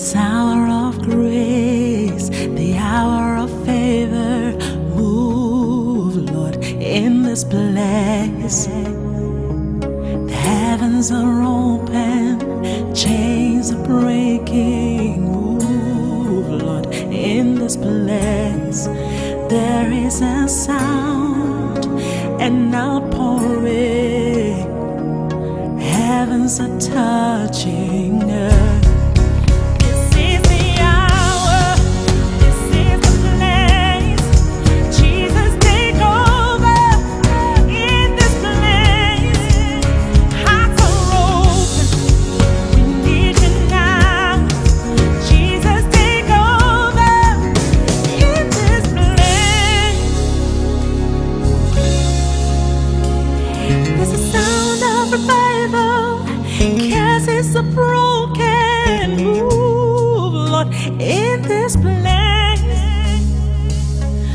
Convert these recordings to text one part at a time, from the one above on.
this hour of grace, the hour of favor. Move, Lord, in this place. The heavens are open, chains are breaking. Move, Lord, in this place. There is a sound, an outpouring. Heavens are touching earth. In this place.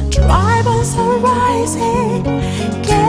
Tribals are rising.